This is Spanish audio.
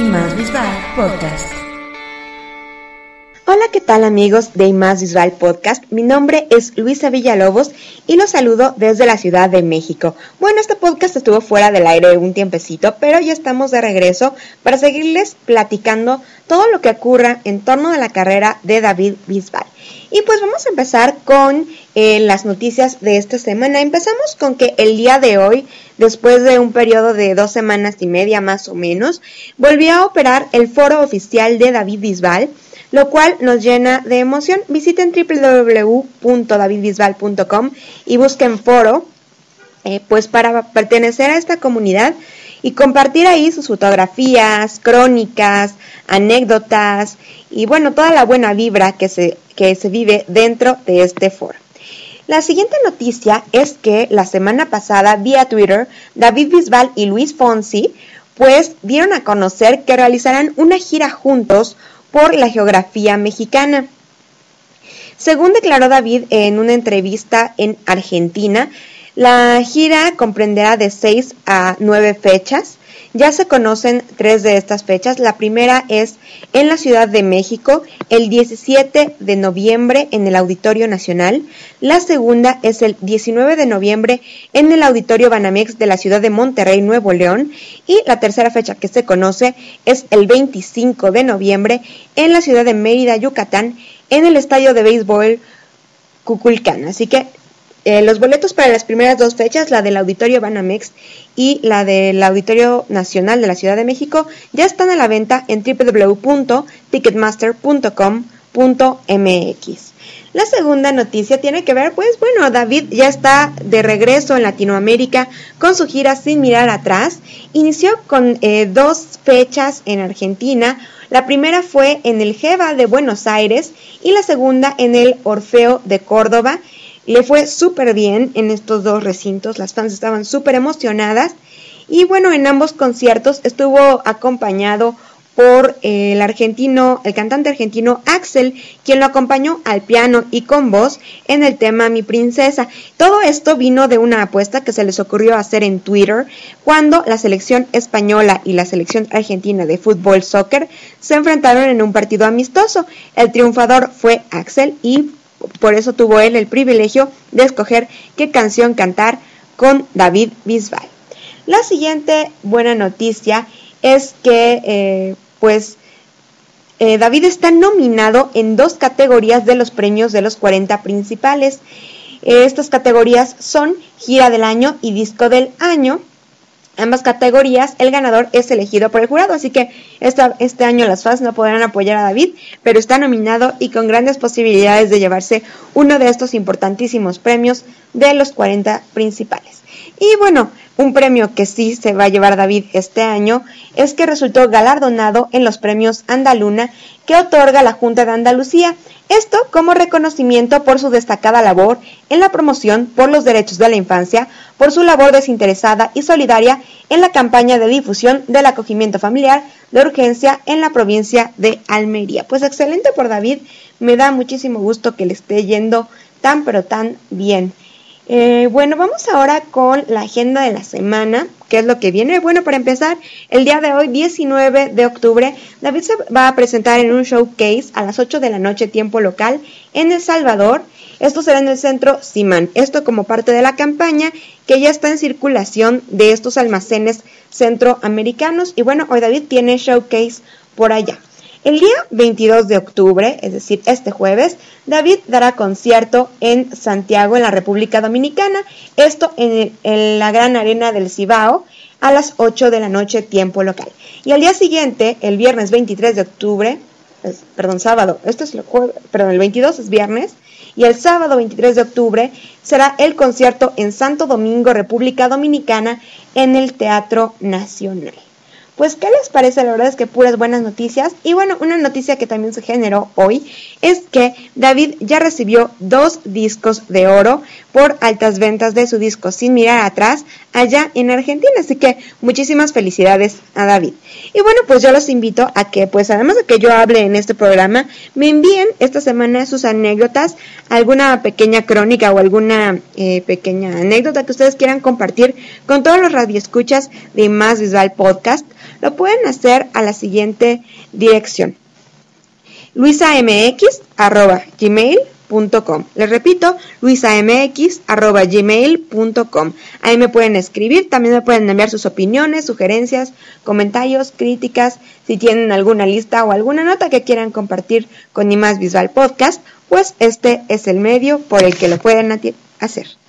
y Visual Podcast. Hola, ¿qué tal amigos de Más Visual Podcast? Mi nombre es Luisa Villalobos y los saludo desde la Ciudad de México. Bueno, este podcast estuvo fuera del aire un tiempecito, pero ya estamos de regreso para seguirles platicando todo lo que ocurra en torno a la carrera de David Bisbal. Y pues vamos a empezar con eh, las noticias de esta semana. Empezamos con que el día de hoy, después de un periodo de dos semanas y media más o menos, volvió a operar el foro oficial de David Bisbal lo cual nos llena de emoción. Visiten www.davidbisbal.com y busquen foro, eh, pues para pertenecer a esta comunidad y compartir ahí sus fotografías, crónicas, anécdotas y bueno, toda la buena vibra que se, que se vive dentro de este foro. La siguiente noticia es que la semana pasada vía Twitter, David Bisbal y Luis Fonsi pues dieron a conocer que realizarán una gira juntos por la geografía mexicana. Según declaró David en una entrevista en Argentina, la gira comprenderá de seis a nueve fechas ya se conocen tres de estas fechas. La primera es en la Ciudad de México, el 17 de noviembre en el Auditorio Nacional. La segunda es el 19 de noviembre en el Auditorio Banamex de la Ciudad de Monterrey, Nuevo León. Y la tercera fecha que se conoce es el 25 de noviembre en la Ciudad de Mérida, Yucatán, en el Estadio de Béisbol Cuculcán. Así que eh, los boletos para las primeras dos fechas, la del Auditorio Banamex y la del Auditorio Nacional de la Ciudad de México, ya están a la venta en www.ticketmaster.com.mx. La segunda noticia tiene que ver, pues bueno, David ya está de regreso en Latinoamérica con su gira Sin Mirar Atrás. Inició con eh, dos fechas en Argentina. La primera fue en el Jeva de Buenos Aires y la segunda en el Orfeo de Córdoba. Le fue súper bien en estos dos recintos, las fans estaban súper emocionadas y bueno, en ambos conciertos estuvo acompañado por el argentino, el cantante argentino Axel, quien lo acompañó al piano y con voz en el tema Mi Princesa. Todo esto vino de una apuesta que se les ocurrió hacer en Twitter cuando la selección española y la selección argentina de fútbol soccer se enfrentaron en un partido amistoso. El triunfador fue Axel y por eso tuvo él el privilegio de escoger qué canción cantar con David Bisbal. La siguiente buena noticia es que, eh, pues, eh, David está nominado en dos categorías de los premios de los 40 principales. estas categorías son Gira del Año y Disco del Año ambas categorías, el ganador es elegido por el jurado. Así que este año las fans no podrán apoyar a David, pero está nominado y con grandes posibilidades de llevarse uno de estos importantísimos premios de los 40 principales. Y bueno, un premio que sí se va a llevar David este año es que resultó galardonado en los premios Andaluna que otorga la Junta de Andalucía. Esto como reconocimiento por su destacada labor en la promoción por los derechos de la infancia, por su labor desinteresada y solidaria en la campaña de difusión del acogimiento familiar de urgencia en la provincia de Almería. Pues excelente por David, me da muchísimo gusto que le esté yendo tan pero tan bien. Eh, bueno, vamos ahora con la agenda de la semana, que es lo que viene. Bueno, para empezar, el día de hoy, 19 de octubre, David se va a presentar en un showcase a las 8 de la noche, tiempo local, en El Salvador. Esto será en el centro Simán. Esto como parte de la campaña que ya está en circulación de estos almacenes centroamericanos. Y bueno, hoy David tiene showcase por allá. El día 22 de octubre, es decir, este jueves, David dará concierto en Santiago, en la República Dominicana, esto en, la Gran Arena del Cibao, a las 8 de la noche, tiempo local. Y al día siguiente, el viernes 23 de octubre, perdón, sábado, esto es el jueves, perdón, el 22 es viernes, y el sábado 23 de octubre será el concierto en Santo Domingo, República Dominicana, en el Teatro Nacional. Pues, ¿qué les parece? La verdad es que puras buenas noticias. Y bueno, una noticia que también se generó hoy es que David ya recibió dos discos de oro por altas ventas de su disco Sin Mirar Atrás allá en Argentina. Así que muchísimas felicidades a David. Y bueno, pues yo los invito a que, pues además de que yo hable en este programa, me envíen esta semana sus anécdotas, alguna pequeña crónica o alguna eh, pequeña anécdota que ustedes quieran compartir con todos los radioescuchas de Más Visual Podcast lo pueden hacer a la siguiente dirección. luisamx.gmail.com Les repito, luisamx.gmail.com Ahí me pueden escribir, también me pueden enviar sus opiniones, sugerencias, comentarios, críticas, si tienen alguna lista o alguna nota que quieran compartir con Ni Más Visual Podcast, pues este es el medio por el que lo pueden hacer.